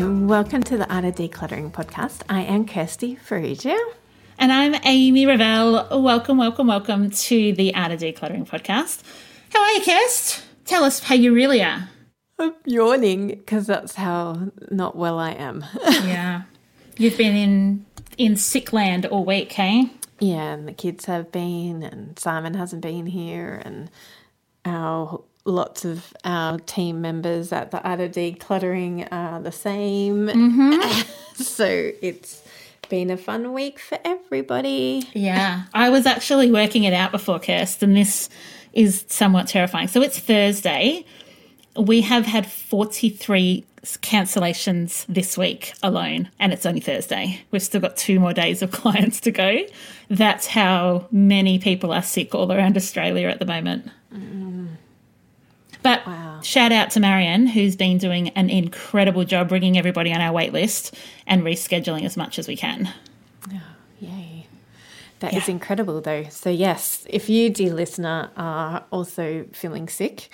Welcome to the Art of Decluttering podcast. I am Kirsty Farrugia. And I'm Amy Revell. Welcome, welcome, welcome to the Art of Decluttering podcast. How are you, Kirst? Tell us how you really are. I'm yawning because that's how not well I am. yeah. You've been in in sick land all week, hey? Yeah, and the kids have been, and Simon hasn't been here, and our lots of our team members at the Art of Decluttering are the same. Mm-hmm. so it's been a fun week for everybody. Yeah. I was actually working it out before, Kirst, and this is somewhat terrifying. So it's Thursday. We have had 43 cancellations this week alone, and it's only Thursday. We've still got two more days of clients to go. That's how many people are sick all around Australia at the moment. Mm. But wow. shout out to Marianne, who's been doing an incredible job bringing everybody on our wait list and rescheduling as much as we can. Oh, yay. That yeah. is incredible, though. So, yes, if you, dear listener, are also feeling sick,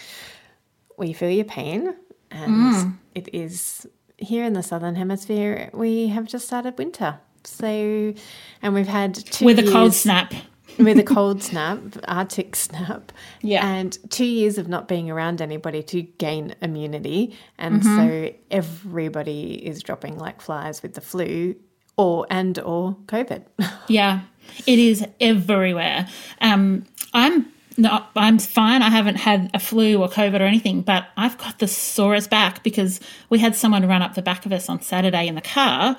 we feel your pain. And mm. it is here in the Southern Hemisphere, we have just started winter. So, and we've had two. With a cold snap with a cold snap, Arctic snap, yeah, and two years of not being around anybody to gain immunity, and mm-hmm. so everybody is dropping like flies with the flu or and or COVID. yeah, it is everywhere. Um, I'm not, I'm fine. I haven't had a flu or COVID or anything, but I've got the sorest back because we had someone run up the back of us on Saturday in the car,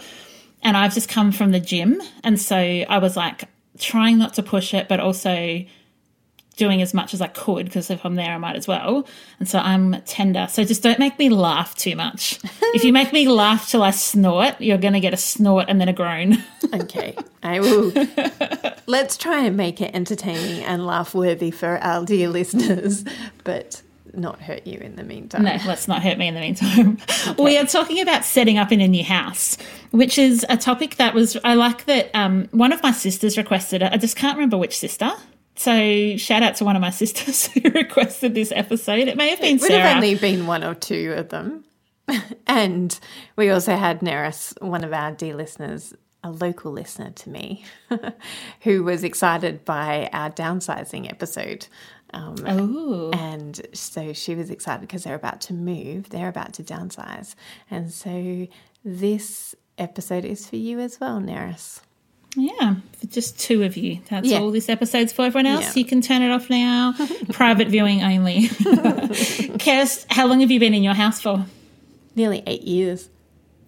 and I've just come from the gym, and so I was like trying not to push it, but also doing as much as I could because if I'm there, I might as well. And so I'm tender. So just don't make me laugh too much. if you make me laugh till I snort, you're going to get a snort and then a groan. okay, I will. Let's try and make it entertaining and laugh worthy for our dear listeners, but not hurt you in the meantime. No, let's not hurt me in the meantime. Okay. We are talking about setting up in a new house, which is a topic that was, I like that um, one of my sisters requested it. I just can't remember which sister. So shout out to one of my sisters who requested this episode. It may have been it would Sarah. have only been one or two of them. and we also had Nerys, one of our dear listeners, a local listener to me, who was excited by our downsizing episode. Um, oh. And so she was excited because they're about to move, they're about to downsize. And so this episode is for you as well, Nerys. Yeah, for just two of you. That's yeah. all this episode's for. Everyone else, yeah. you can turn it off now. Private viewing only. Kirst, how long have you been in your house for? Nearly eight years.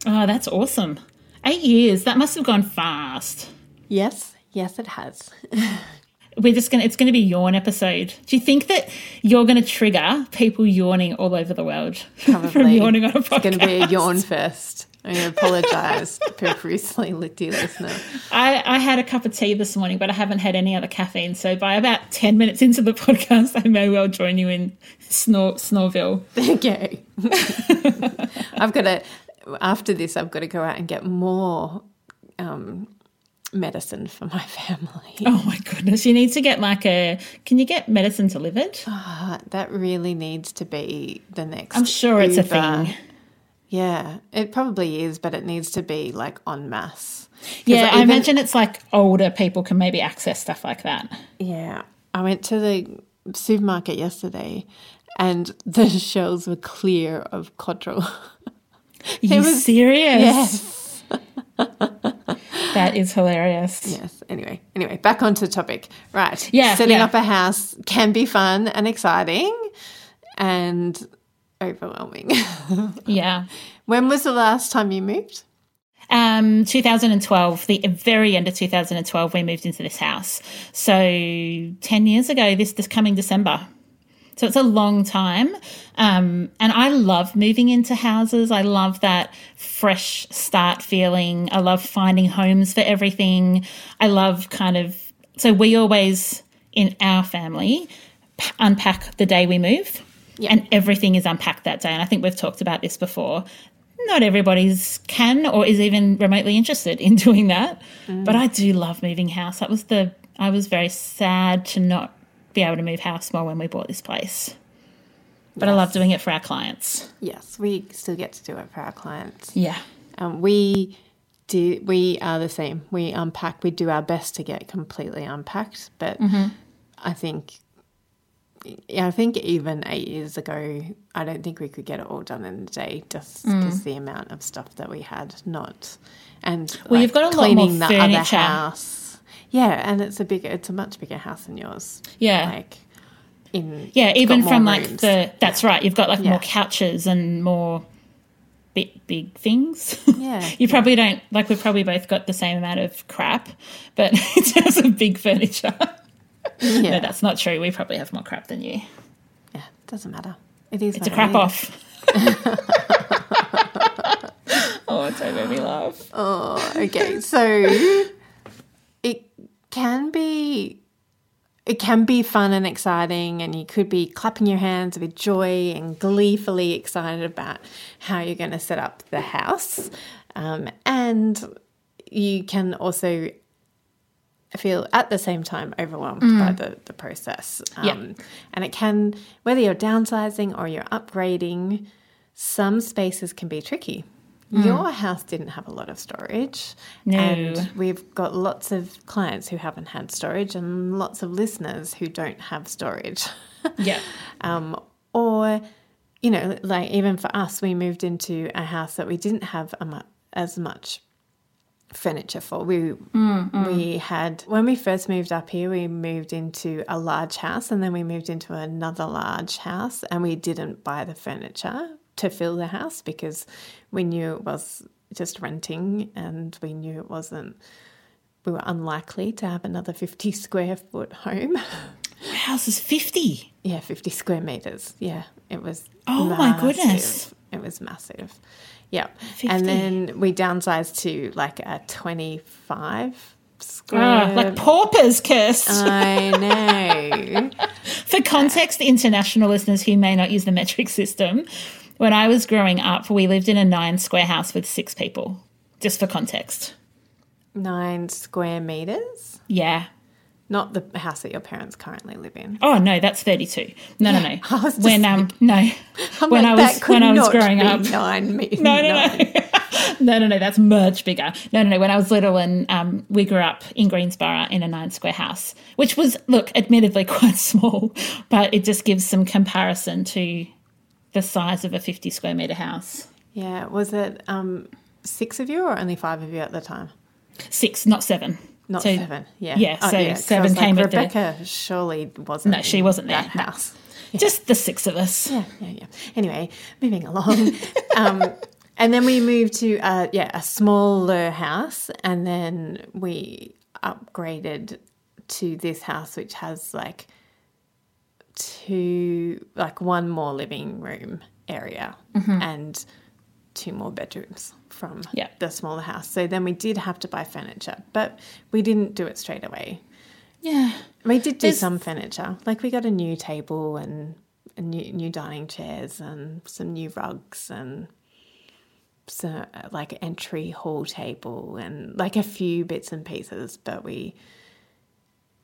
Oh, that's awesome. Eight years. That must have gone fast. Yes, yes, it has. We're just gonna. It's gonna be yawn episode. Do you think that you're gonna trigger people yawning all over the world from yawning on a podcast? It's gonna be a yawn fest. I apologise profusely, dear listener. I, I had a cup of tea this morning, but I haven't had any other caffeine. So by about 10 minutes into the podcast, I may well join you in snore, Snoreville. Okay. I've got to, after this, I've got to go out and get more um, medicine for my family. Oh my goodness. You need to get like a can you get medicine delivered? Oh, that really needs to be the next I'm sure Uber. it's a thing Yeah, it probably is, but it needs to be like en masse. Yeah, I imagine it's like older people can maybe access stuff like that. Yeah, I went to the supermarket yesterday, and the shelves were clear of Codral. You was- serious? yes. That is hilarious. Yes. Anyway, anyway, back onto the topic. Right. Yeah, Setting yeah. up a house can be fun and exciting, and overwhelming. Yeah. when was the last time you moved? Um, 2012, the very end of 2012, we moved into this house. So 10 years ago, this this coming December. So it's a long time. Um, and I love moving into houses. I love that fresh start feeling. I love finding homes for everything. I love kind of, so we always, in our family, p- unpack the day we move. And everything is unpacked that day. And I think we've talked about this before. Not everybody's can or is even remotely interested in doing that. But I do love moving house. That was the, I was very sad to not be able to move house more when we bought this place. But I love doing it for our clients. Yes, we still get to do it for our clients. Yeah. Um, we do. We are the same. We unpack. We do our best to get completely unpacked, but I think. Yeah, I think even eight years ago, I don't think we could get it all done in a day, just because the amount of stuff that we had. Not, and Well, you've got a lot more the other furniture. house. Yeah, and it's a bigger. It's a much bigger house than yours. Yeah. like in Yeah, even from like rooms. the, that's right. You've got like Yeah. more couches and more big, big things. Yeah, you probably don't, like, we've probably both got the same amount of crap, but in terms of big furniture, yeah, no, that's not true. We probably have more crap than you. yeah. It doesn't matter. It is. It's a crap it off. oh, it's made me laugh. Oh, okay. So it can be it can be fun and exciting and you could be clapping your hands with joy and gleefully excited about how you're going to set up the house. Um, and you can also feel at the same time overwhelmed by the, the process. Um, Yeah. And it can, whether you're downsizing or you're upgrading, some spaces can be tricky. Mm. Your house didn't have a lot of storage. No. And we've got lots of clients who haven't had storage and lots of listeners who don't have storage. Yeah. um, or, you know, like even for us, we moved into a house that we didn't have a mu- as much furniture for. We mm, mm. we had when we first moved up here, we moved into a large house, and then we moved into another large house, and we didn't buy the furniture to fill the house because we knew it was just renting, and we knew it wasn't. We were unlikely to have another fifty square foot home. Our house is 50. Yeah, 50 square meters. Yeah, it was. Oh my goodness. It was massive. Yeah. 50. And then we downsized to like a 25 square. Ah, like paupers, Kirst. I know. For context, the international listeners who may not use the metric system, when I was growing up, we lived in a nine square house with six people. Just for context. Nine square meters. Yeah. Not the house that your parents currently live in. Oh no, that's thirty-two. No, no, no. I was just when um, no, I'm when like, I that was when I was growing up, Nine meters. No, no, no. no, no, no. That's much bigger. No, no, no. When I was little and um, we grew up in Greensborough in a nine square house, which was, look, admittedly quite small, but it just gives some comparison to the size of a 50 square metre house. Yeah. Was it um, six of you or only five of you at the time? Six, not seven. Not So- seven. Yeah. yeah, so 'cause I seven was like, came with the- Rebecca surely wasn't. No, she wasn't there, house. Just the six of us. Yeah, yeah, yeah. Anyway, moving along. um, and then we moved to uh, yeah a smaller house, and then we upgraded to this house, which has like two, like one more living room area mm-hmm. and two more bedrooms from Yeah. the smaller house. So then we did have to buy furniture, but we didn't do it straight away. Yeah. We did do There's- some furniture. Like we got a new table and a new new dining chairs and some new rugs and so like entry hall table and like a few bits and pieces, but we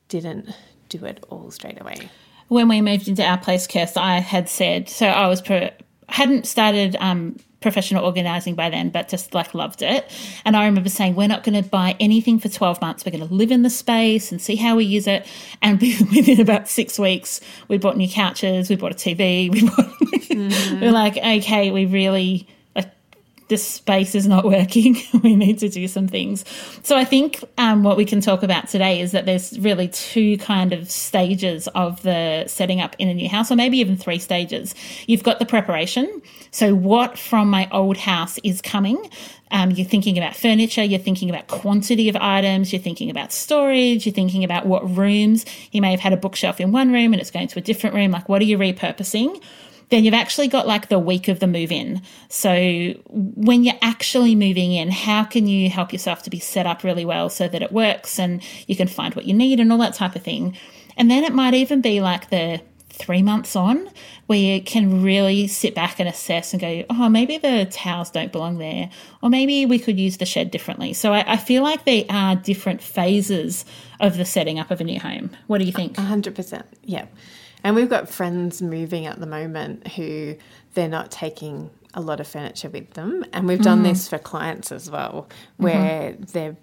didn't do it all straight away. When we moved into our place, Kirst, I had said so. I was pro- hadn't started um, professional organizing by then, but just like loved it. And I remember saying, we're not going to buy anything for 12 months. We're going to live in the space and see how we use it. And within about six weeks, we bought new couches, we bought a TV, we bought, mm. we're like, okay, we really this space is not working. we need to do some things. So I think um, what we can talk about today is that there's really two kind of stages of the setting up in a new house, or maybe even three stages. You've got the preparation. So what from my old house is coming? Um, you're thinking about furniture, you're thinking about quantity of items, you're thinking about storage, you're thinking about what rooms. You may have had a bookshelf in one room and it's going to a different room. Like, what are you repurposing? Then you've actually got like the week of the move in. So when you're actually moving in, how can you help yourself to be set up really well so that it works and you can find what you need and all that type of thing? And then it might even be like the three months on where you can really sit back and assess and go, oh, maybe the towels don't belong there, or maybe we could use the shed differently. So I, I feel like they are different phases of the setting up of a new home. What do you think? 100%. Yeah. And we've got friends moving at the moment who they're not taking a lot of furniture with them. And we've done mm. this for clients as well, where mm-hmm. they're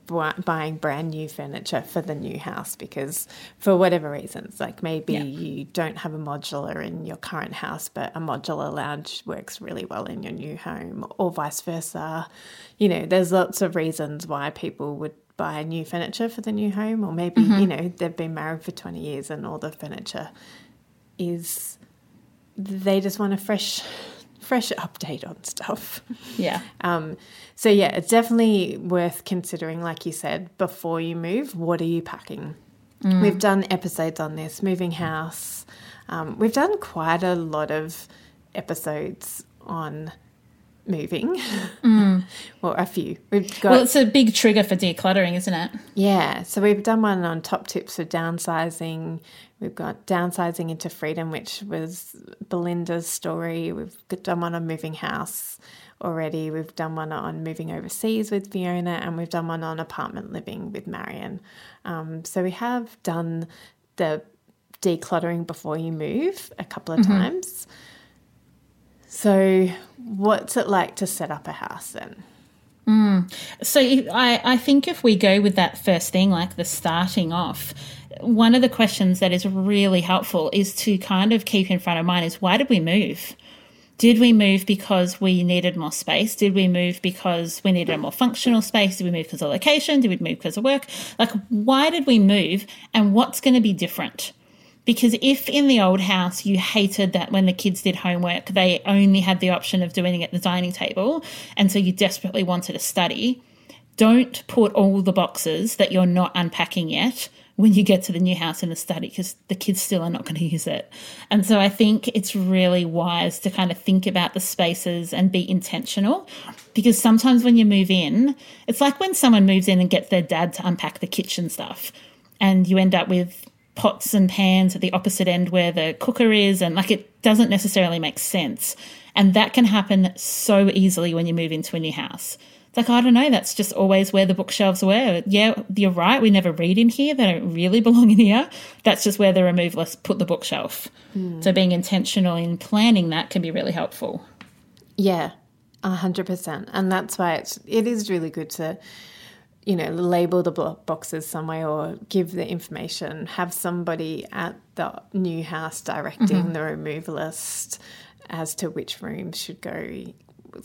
buying brand new furniture for the new house because, for whatever reasons, like maybe yeah. you don't have a modular in your current house, but a modular lounge works really well in your new home, or vice versa. You know, there's lots of reasons why people would buy new furniture for the new home, or maybe, mm-hmm. you know, they've been married for 20 years and all the furniture is they just want a fresh fresh update on stuff. Yeah. Um, so yeah, it's definitely worth considering, like you said, before you move, what are you packing? Mm. We've done episodes on this, moving house. Um, we've done quite a lot of episodes on moving. Mm. well, a few. We've got. Well, it's a big trigger for decluttering, isn't it? Yeah. So we've done one on top tips for downsizing. We've got downsizing into freedom, which was Belinda's story. We've done one on moving house already. We've done one on moving overseas with Fiona, and we've done one on apartment living with Marion. Um, so we have done the decluttering before you move a couple of mm-hmm. times. So, what's it like to set up a house then? Mm. So, I, I think if we go with that first thing, like the starting off, one of the questions that is really helpful is to kind of keep in front of mind is why did we move? Did we move because we needed more space? Did we move because we needed a more functional space? Did we move because of location? Did we move because of work? Like, why did we move and what's going to be different? Because if in the old house you hated that when the kids did homework, they only had the option of doing it at the dining table, and so you desperately wanted to study, don't put all the boxes that you're not unpacking yet when you get to the new house in the study because the kids still are not going to use it. And so I think it's really wise to kind of think about the spaces and be intentional because sometimes when you move in, it's like when someone moves in and gets their dad to unpack the kitchen stuff and you end up with pots and pans at the opposite end where the cooker is and like it doesn't necessarily make sense. And that can happen so easily when you move into a new house. It's like i don't know that's just always where the bookshelves were. Yeah you're right we never read in here. They don't really belong in here. That's just where the removalists put the bookshelf. Mm. so being intentional in planning that can be really helpful. Yeah 100% and that's why it's it is really good to you know, label the boxes some way or give the information, have somebody at the new house directing mm-hmm. the removalist as to which rooms should go,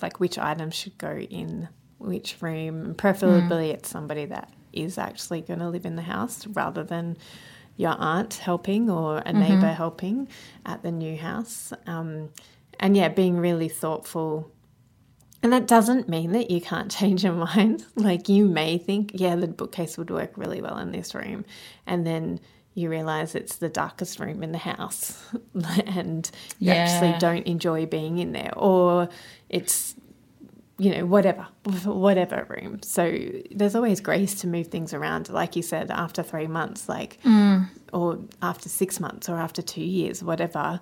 like which items should go in which room. and Preferably, mm. it's somebody that is actually going to live in the house rather than your aunt helping or a mm-hmm. neighbor helping at the new house. Um, and yeah, being really thoughtful and that doesn't mean that you can't change your mind. Like you may think, yeah, the bookcase would work really well in this room. And then you realize it's the darkest room in the house and you yeah. actually don't enjoy being in there. Or it's, you know, whatever, whatever room. So there's always grace to move things around. Like you said, after three months, like, mm. or after six months or after two years, whatever,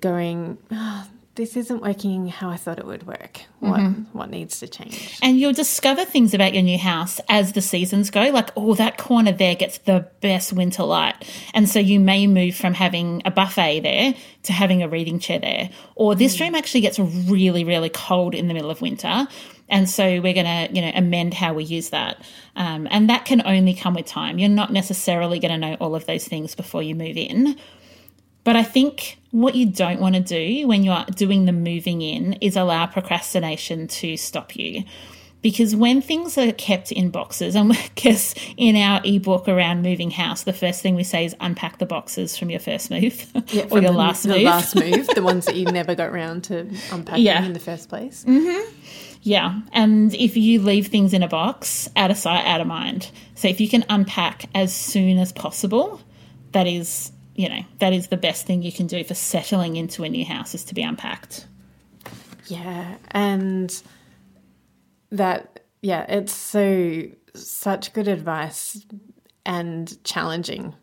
going, oh, this isn't working how I thought it would work. What what needs to change? And you'll discover things about your new house as the seasons go, like, oh, that corner there gets the best winter light. And so you may move from having a buffet there to having a reading chair there. Or this room actually gets really, really cold in the middle of winter. And so we're going to, you know, amend how we use that. Um, and that can only come with time. You're not necessarily going to know all of those things before you move in. But I think what you don't want to do when you're doing the moving in is allow procrastination to stop you. Because when things are kept in boxes, and I guess in our ebook around moving house, the first thing we say is unpack the boxes from your first move or From your the, last the move. last move, the ones that you never got round to unpacking Yeah. in the first place. Mm-hmm. Yeah. And if you leave things in a box, out of sight, out of mind. So if you can unpack as soon as possible, that is, you know, that is the best thing you can do for settling into a new house is to be unpacked. Yeah, and that yeah, it's so such good advice and challenging.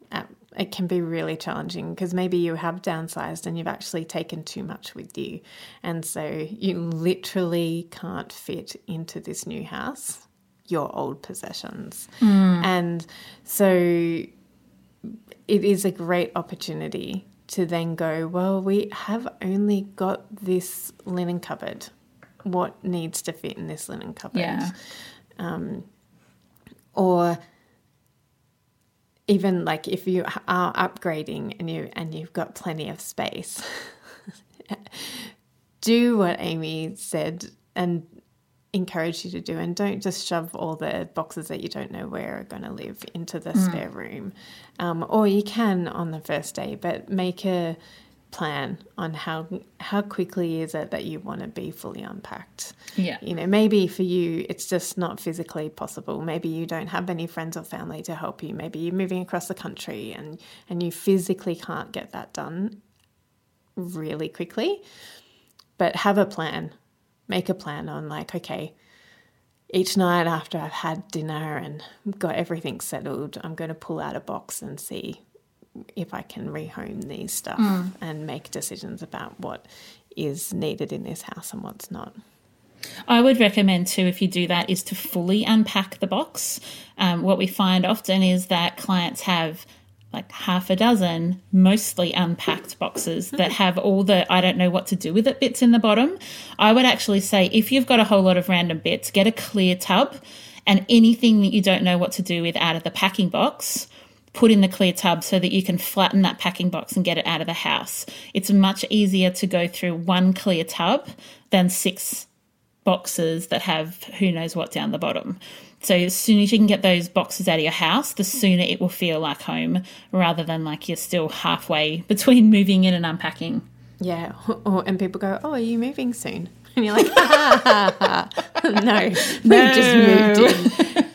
It can be really challenging because maybe you have downsized and you've actually taken too much with you, and so you literally can't fit into this new house your old possessions, hmm. and so it is a great opportunity to then go, well, we have only got this linen cupboard. What needs to fit in this linen cupboard? Yeah. Um, or even like if you are upgrading and you and you've got plenty of space, do what Amy said and encourage you to do and don't just shove all the boxes that you don't know where are going to live into the spare room. Um, or you can on the first day but make a plan on how how quickly is it that you want to be fully unpacked. Yeah. you know maybe for you it's just not physically possible. Maybe you don't have any friends or family to help you. Maybe you're moving across the country and and you physically can't get that done really quickly. But have a plan make a plan on like okay each night after i've had dinner and got everything settled i'm going to pull out a box and see if i can rehome these stuff and make decisions about what is needed in this house and what's not I would recommend too, if you do that, is to fully unpack the box. Um, what we find often is that clients have like half a dozen mostly unpacked boxes that hmm. have all the I don't know what to do with it bits in the bottom. I would actually say if you've got a whole lot of random bits, get a clear tub and anything that you don't know what to do with out of the packing box, put in the clear tub so that you can flatten that packing box and get it out of the house. It's much easier to go through one clear tub than six boxes that have who knows what down the bottom. So as soon as you can get those boxes out of your house, the sooner it will feel like home rather than like you're still halfway between moving in and unpacking. Yeah, or, and people go, "Oh, are you moving soon?" And you're like, "Ha, ha, ha, ha." "No, we just moved in."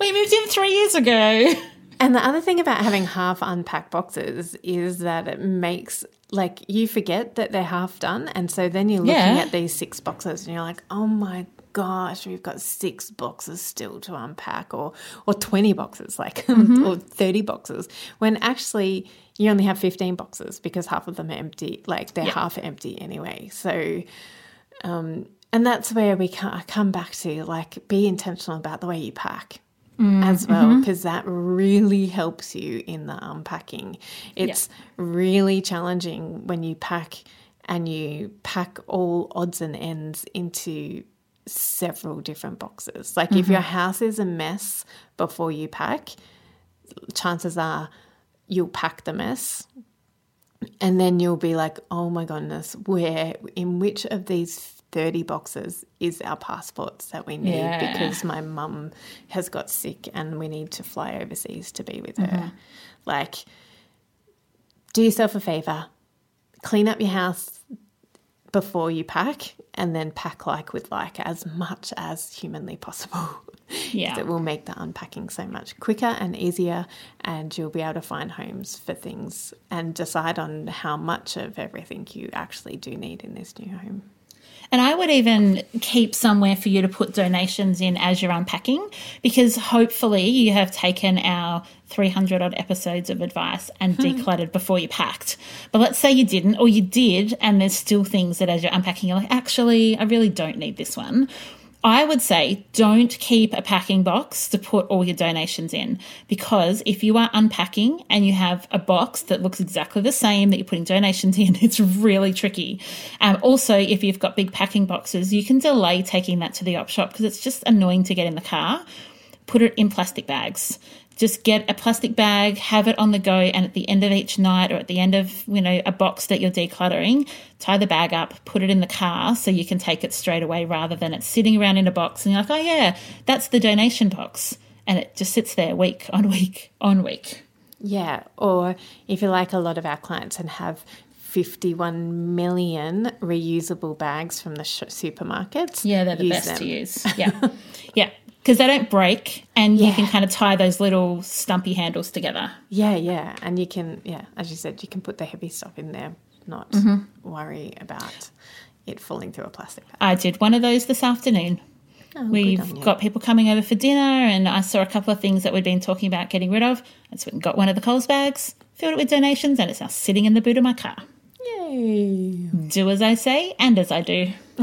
We moved in three years ago. And the other thing about having half unpacked boxes is that it makes like you forget that they're half done, and so then you're looking Yeah. at these six boxes, and you're like, "Oh my gosh, we've got six boxes still to unpack, or or twenty boxes, like mm-hmm. or thirty boxes." When actually you only have fifteen boxes because half of them are empty, like they're half empty anyway. So um, and that's where we come back to like be intentional about the way you pack mm, as well mm-hmm. because that really helps you in the unpacking it's really challenging when you pack and you pack all odds and ends into several different boxes like if your mm-hmm. house is a mess before you pack chances are you'll pack the mess and then you'll be like, oh my goodness, where, in which of these 30 boxes is our passports that we need Yeah. because my mum has got sick and we need to fly overseas to be with her? Mm-hmm. Like, do yourself a favor, clean up your house before you pack and then pack like with like as much as humanly possible. Yeah. It will make the unpacking so much quicker and easier, and you'll be able to find homes for things and decide on how much of everything you actually do need in this new home. And I would even keep somewhere for you to put donations in as you're unpacking because hopefully you have taken our 300 odd episodes of advice and hmm. decluttered before you packed. But let's say you didn't, or you did, and there's still things that as you're unpacking, you're like, actually, I really don't need this one. I would say don't keep a packing box to put all your donations in because if you are unpacking and you have a box that looks exactly the same that you're putting donations in, it's really tricky. Um, also, if you've got big packing boxes, you can delay taking that to the op shop because it's just annoying to get in the car. Put it in plastic bags just get a plastic bag, have it on the go, and at the end of each night or at the end of, you know, a box that you're decluttering, tie the bag up, put it in the car so you can take it straight away rather than it sitting around in a box and you're like, oh yeah, that's the donation box. And it just sits there week on week on week. Yeah. Or if you like a lot of our clients and have 51 million reusable bags from the sh- supermarkets. Yeah, they're the best them. to use. Yeah. yeah because they don't break and yeah. you can kind of tie those little stumpy handles together. Yeah, yeah. And you can, yeah, as you said, you can put the heavy stuff in there, not mm-hmm. worry about it falling through a plastic bag. I did one of those this afternoon. Oh, We've got people coming over for dinner, and I saw a couple of things that we'd been talking about getting rid of. And so we got one of the Coles bags, filled it with donations, and it's now sitting in the boot of my car. Yay. Do as I say and as I do.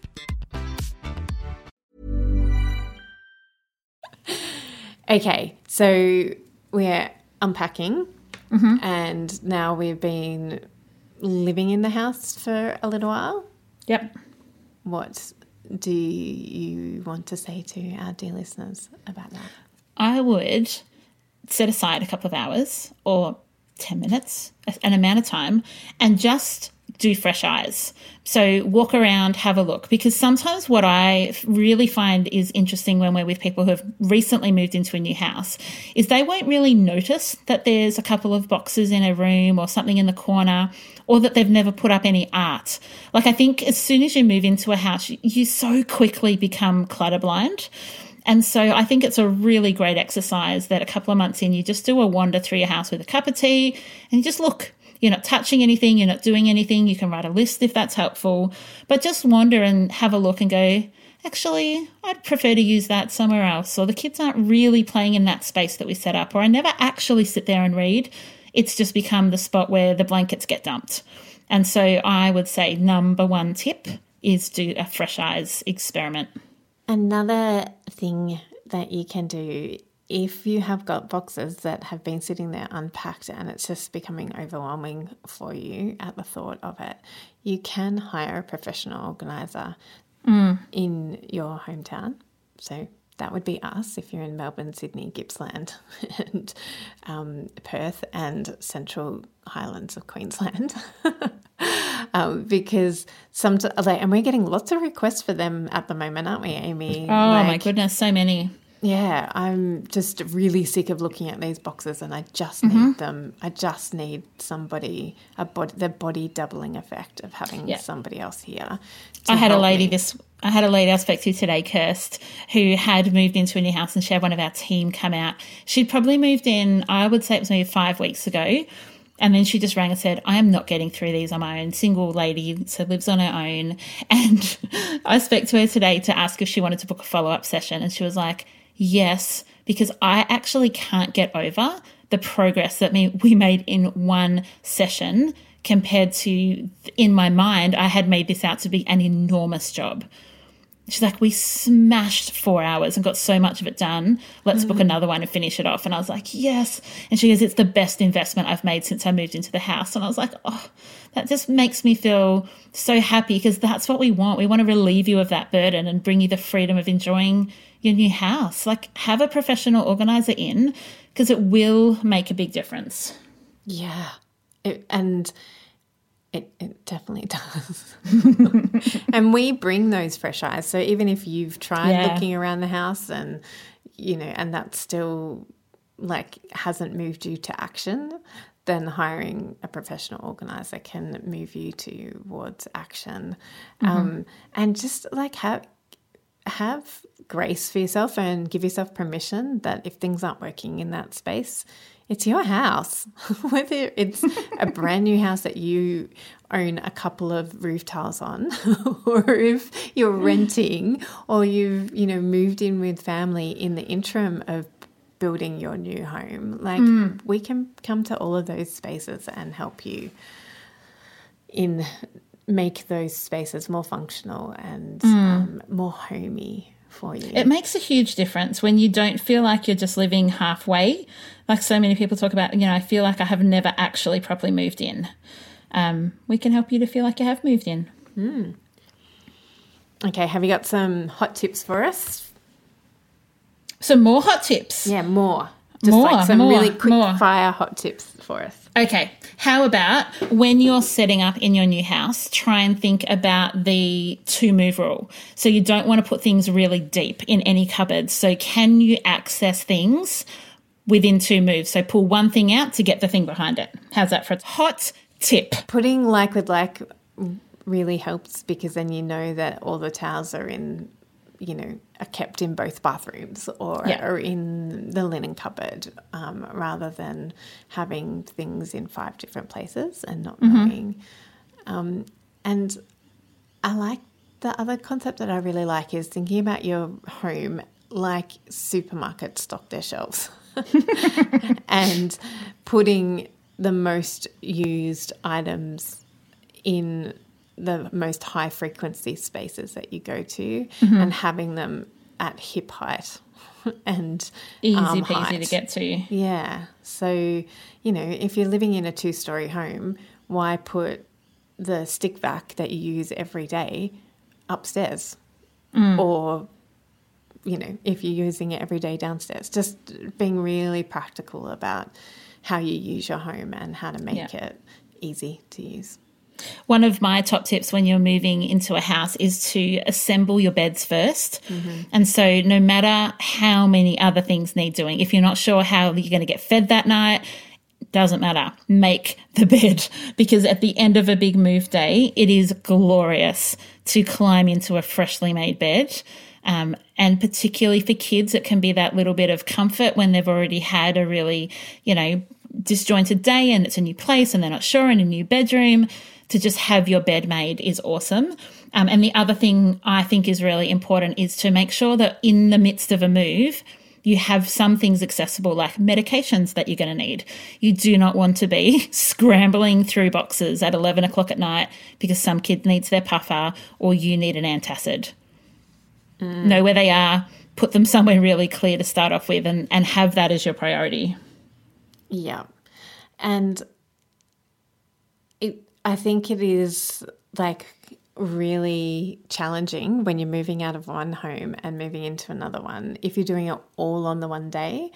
Okay, so we're unpacking, mm-hmm. and now we've been living in the house for a little while. Yep. What do you want to say to our dear listeners about that? I would set aside a couple of hours or 10 minutes, an amount of time, and just do fresh eyes. So walk around, have a look. Because sometimes what I really find is interesting when we're with people who have recently moved into a new house is they won't really notice that there's a couple of boxes in a room or something in the corner or that they've never put up any art. Like I think as soon as you move into a house, you so quickly become clutter blind. And so I think it's a really great exercise that a couple of months in, you just do a wander through your house with a cup of tea and you just look you're not touching anything, you're not doing anything. You can write a list if that's helpful, but just wander and have a look and go, actually, I'd prefer to use that somewhere else. Or the kids aren't really playing in that space that we set up, or I never actually sit there and read. It's just become the spot where the blankets get dumped. And so I would say number one tip is do a fresh eyes experiment. Another thing that you can do if you have got boxes that have been sitting there unpacked and it's just becoming overwhelming for you at the thought of it, you can hire a professional organizer mm. in your hometown. So that would be us if you're in Melbourne, Sydney, Gippsland, and um, Perth, and Central Highlands of Queensland. um, because some, and we're getting lots of requests for them at the moment, aren't we, Amy? Oh like, my goodness, so many. Yeah, I'm just really sick of looking at these boxes, and I just need mm-hmm. them. I just need somebody a body, the body doubling effect of having yeah. somebody else here. I had a lady me. this. I had a lady I spoke to today, Kirst, who had moved into a new house, and she had one of our team come out. She'd probably moved in. I would say it was maybe five weeks ago. And then she just rang and said, I am not getting through these on my own. Single lady, so lives on her own. And I spoke to her today to ask if she wanted to book a follow up session. And she was like, Yes, because I actually can't get over the progress that we made in one session compared to in my mind, I had made this out to be an enormous job. She's like, we smashed four hours and got so much of it done. Let's mm. book another one and finish it off. And I was like, yes. And she goes, it's the best investment I've made since I moved into the house. And I was like, oh, that just makes me feel so happy because that's what we want. We want to relieve you of that burden and bring you the freedom of enjoying your new house. Like, have a professional organizer in because it will make a big difference. Yeah. It, and It, it definitely does. and we bring those fresh eyes. So even if you've tried Yeah. looking around the house and, you know, and that still like hasn't moved you to action, then hiring a professional organizer can move you towards action. Um, and just like have, have grace for yourself and give yourself permission that if things aren't working in that space, it's your house. Whether it's a brand new house that you own a couple of roof tiles on, or if you're renting, or you've you know moved in with family in the interim of building your new home, like hmm. we can come to all of those spaces and help you in make those spaces more functional and um, more homey for you. It makes a huge difference when you don't feel like you're just living halfway. Like so many people talk about, you know, I feel like I have never actually properly moved in. Um, we can help you to feel like you have moved in. okay, have you got some hot tips for us? Some more hot tips. Yeah, more. Just More, like some more, really quick more. fire hot tips for us. Okay. How about when you're setting up in your new house, try and think about the two move rule. So you don't want to put things really deep in any cupboards. So can you access things within two moves? So pull one thing out to get the thing behind it. How's that for a hot tip? Putting like with like really helps because then you know that all the towels are in, you know, are kept in both bathrooms or Yeah. are in the linen cupboard um, rather than having things in five different places and not knowing. Um, and I like the other concept that I really like is thinking about your home like supermarkets stock their shelves and putting the most used items in the most high frequency spaces that you go to mm-hmm. and having them at hip height and Easy arm peasy height. to get to. Yeah. So, you know, if you're living in a two story home, why put the stick vac that you use every day upstairs? Mm. Or, you know, if you're using it every day downstairs, just being really practical about how you use your home and how to make Yeah. it easy to use. One of my top tips when you're moving into a house is to assemble your beds 1st And so, no matter how many other things need doing, if you're not sure how you're going to get fed that night, doesn't matter. Make the bed because at the end of a big move day, it is glorious to climb into a freshly made bed. Um, and particularly for kids, it can be that little bit of comfort when they've already had a really, you know, disjointed day and it's a new place and they're not sure in a new bedroom. To just have your bed made is awesome. Um, and the other thing I think is really important is to make sure that in the midst of a move, you have some things accessible like medications that you're going to need. You do not want to be scrambling through boxes at 11 o'clock at night because some kid needs their puffer or you need an antacid. Know where they are, put them somewhere really clear to start off with, and, and have that as your priority. Yeah. And I think it is like really challenging when you're moving out of one home and moving into another one. If you're doing it all on the one day,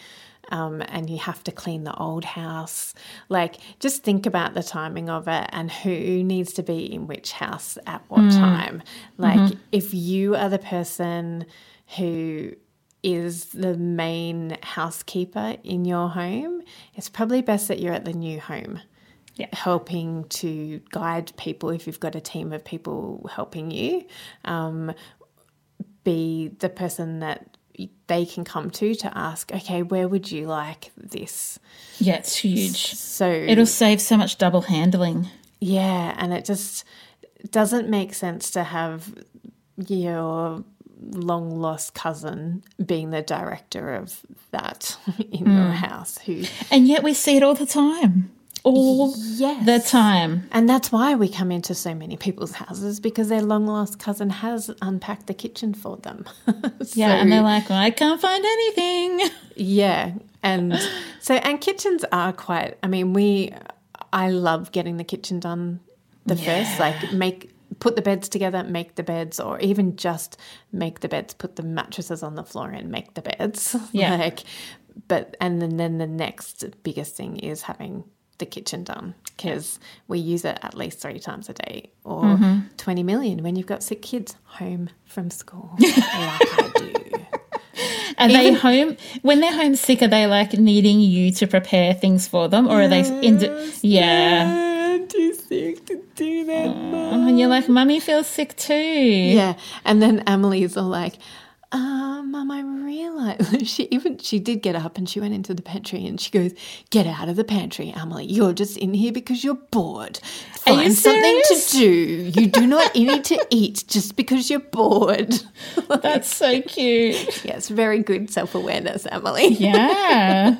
um, and you have to clean the old house. Like, just think about the timing of it and who needs to be in which house at what time. Like, if you are the person who is the main housekeeper in your home, it's probably best that you're at the new home. Yeah. Helping to guide people if you've got a team of people helping you. Um, be the person that they can come to to ask, okay, where would you like this? Yeah, it's huge. So It'll save so much double handling. yeah, and it just doesn't make sense to have your long lost cousin being the director of that in your house who And yet we see it all the time. All Yes. the time. and that's why we come into so many people's houses because their long lost cousin has unpacked the kitchen for them. Yeah, and they're like, I can't find anything. Yeah. And so, and kitchens are quite, I mean, we, I love getting the kitchen done the first, like make, put the beds together, make the beds, or even just make the beds, put the mattresses on the floor and make the beds. Yeah. Like, but, and then, then the next biggest thing is having the kitchen done because we use it at least three times a day or mm-hmm. 20 million when you've got sick kids home from school like I do. Are they home when they're homesick? Are they like needing you to prepare things for them, or are they? In, yeah, I'm too sick to do that. Mum. and you're like, "Mummy feels sick too." Yeah, and then Emily's all like, uh, "Mum, I realised she even she did get up and she went into the pantry and she goes, "Get out of the pantry, Emily. You're just in here because you're bored. Are you Find something serious? to do. You do not need to eat just because you're bored." That's so cute. yes, very good self awareness, Emily. Yeah.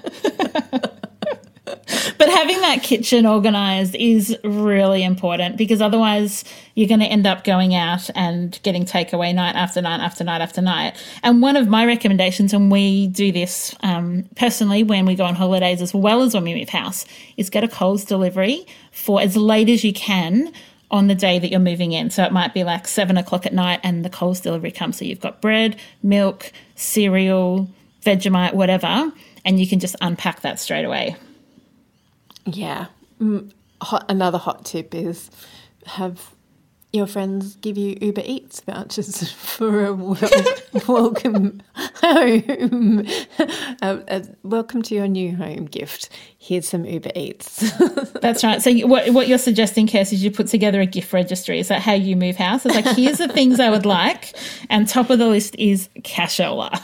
But having that kitchen organized is really important because otherwise you're going to end up going out and getting takeaway night after night after night after night. And one of my recommendations, and we do this um, personally when we go on holidays as well as when we move house, is get a Coles delivery for as late as you can on the day that you're moving in. So it might be like seven o'clock at night and the Coles delivery comes. So you've got bread, milk, cereal, Vegemite, whatever, and you can just unpack that straight away. Yeah. Hot, another hot tip is have your friends give you Uber Eats vouchers for a wel- welcome home. Uh, uh, welcome to your new home gift. Here's some Uber Eats. That's right. So what what you're suggesting, Kirst, is you put together a gift registry. Is that how you move house? It's like here's the things I would like, and top of the list is cashola.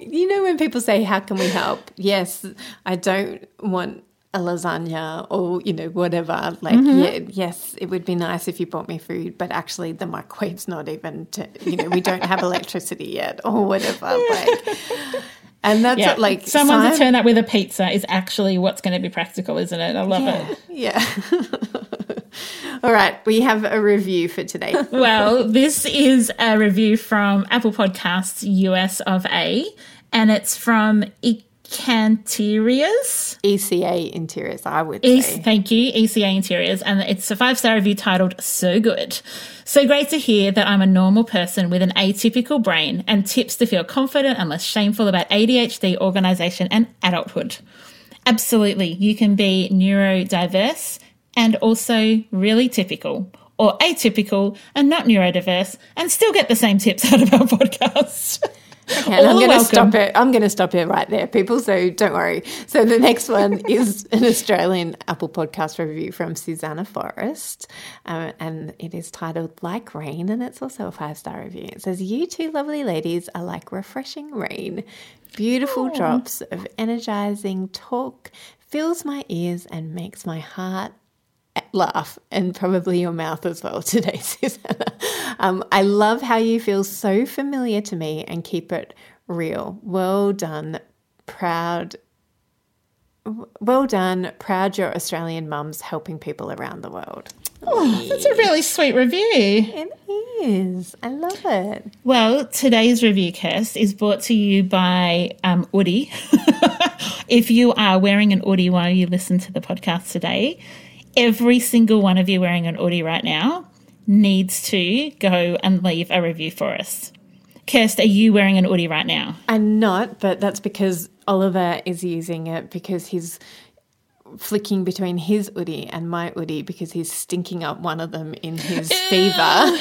you know when people say, "How can we help?" Yes, I don't want a lasagna or you know whatever. Like, mm-hmm. yeah, yes, it would be nice if you bought me food, but actually the microwave's not even. To, you know, we don't have electricity yet or whatever. Like, and that's yeah, like someone to turn up with a pizza is actually what's going to be practical, isn't it? I love it. Yeah. All right, we have a review for today. Well, this is a review from Apple Podcasts US of A, and it's from Ecanterias. ECA Interiors, I would E- say. thank you, ECA Interiors, and it's a five star review titled So Good. So great to hear that I'm a normal person with an atypical brain and tips to feel confident and less shameful about ADHD, organisation, and adulthood. Absolutely, you can be neurodiverse and also really typical. Or atypical and not neurodiverse, and still get the same tips out of our podcast. Okay, and I'm going to stop it. I'm going to stop it right there, people. So don't worry. So the next one is an Australian Apple Podcast review from Susannah Forrest, um, and it is titled "Like Rain," and it's also a five star review. It says, "You two lovely ladies are like refreshing rain, beautiful drops of energizing talk." Fills my ears and makes my heart laugh and probably your mouth as well today, Susannah. Um, I love how you feel so familiar to me and keep it real. Well done, proud. Well done, proud your Australian mums helping people around the world. That's a really sweet review. It is. I love it. Well, today's review, Kirst, is brought to you by um, Oodie. if you are wearing an Oodie while you listen to the podcast today, every single one of you wearing an Oodie right now needs to go and leave a review for us. Kirst, are you wearing an Oodie right now? I'm not, but that's because Oliver is using it because he's flicking between his Oodie and my Oodie because he's stinking up one of them in his fever.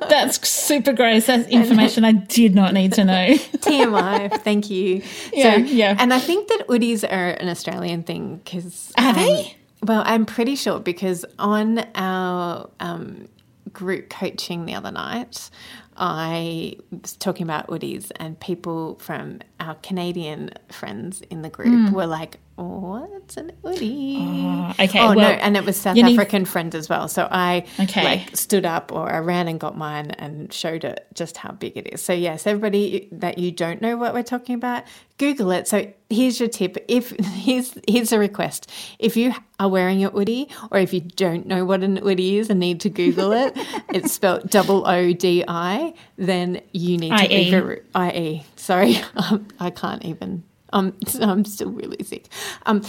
That's super gross. That's information I did not need to know. TMI, thank you. Yeah, yeah. And I think that Oodies are an Australian thing because. Are they? Um, Well, I'm pretty sure because on our um, group coaching the other night, I was talking about Oodies, and people from our Canadian friends in the group were like, What's an? Hmm. Oh, okay, Oh, no. And it was South need- African friend as well. So I Okay. like stood up or I ran and got mine and showed it just how big it is. So yes, everybody that you don't know what we're talking about, Google it. So here's your tip. If here's here's a request. If you are wearing your Oodie or if you don't know what an Oodie is and need to Google it, it's spelled double O D I, then you need to I-E. leave a IE. Sorry, um, I can't even. Um, I'm still really sick. Um,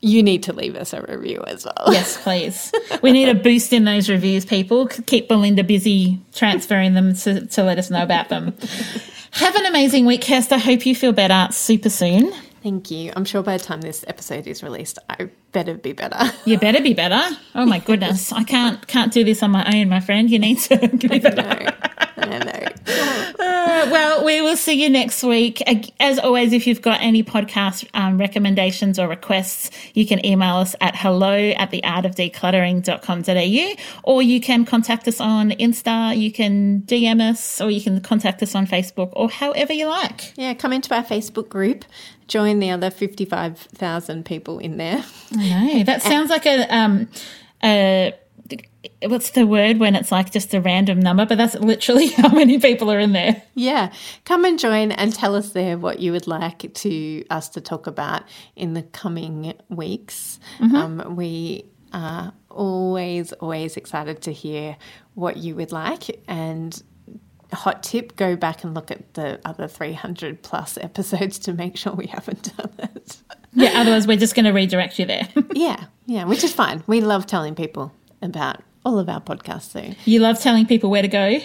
you need to leave us a review as well. Yes, please. We need a boost in those reviews, people. Keep Belinda busy transferring them to, to let us know about them. Have an amazing week, Kirst. I hope you feel better super soon. Thank you. I'm sure by the time this episode is released, I better be better. You better be better. Oh my goodness, I can't can't do this on my own, my friend. You need to be better. no, no, no. Uh, well, we will see you next week. As always, if you've got any podcast um, recommendations or requests, you can email us at hello at the art of decluttering.com.au or you can contact us on Insta, you can DM us, or you can contact us on Facebook or however you like. Yeah, come into our Facebook group, join the other 55,000 people in there. I know. That sounds like a. Um, a What's the word when it's like just a random number? But that's literally how many people are in there. Yeah, come and join and tell us there what you would like to us to talk about in the coming weeks. Um, we are always, always excited to hear what you would like. And hot tip: go back and look at the other three hundred plus episodes to make sure we haven't done it. Yeah, otherwise, we're just going to redirect you there. yeah, yeah, which is fine. We love telling people about all of our podcasts. So you love telling people where to go.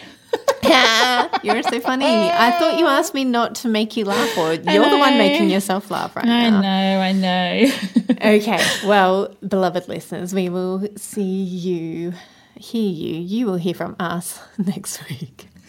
You're so funny. I thought you asked me not to make you laugh, or you're the one making yourself laugh right I now. I know, I know. Okay, well, beloved listeners, we will see you, hear you. You will hear from us next week.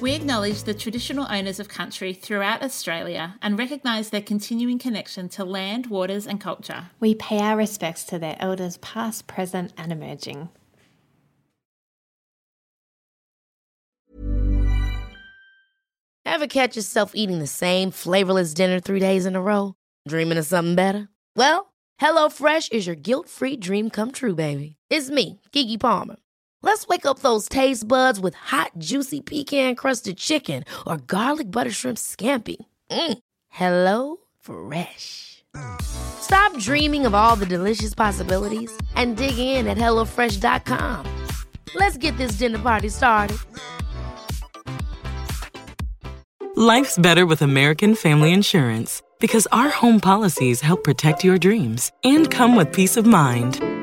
We acknowledge the traditional owners of country throughout Australia and recognise their continuing connection to land, waters, and culture. We pay our respects to their elders, past, present, and emerging. Ever catch yourself eating the same flavorless dinner three days in a row? Dreaming of something better? Well, HelloFresh is your guilt free dream come true, baby. It's me, Keke Palmer. Let's wake up those taste buds with hot, juicy pecan crusted chicken or garlic butter shrimp scampi. Mm. Hello Fresh. Stop dreaming of all the delicious possibilities and dig in at HelloFresh.com. Let's get this dinner party started. Life's better with American Family Insurance because our home policies help protect your dreams and come with peace of mind.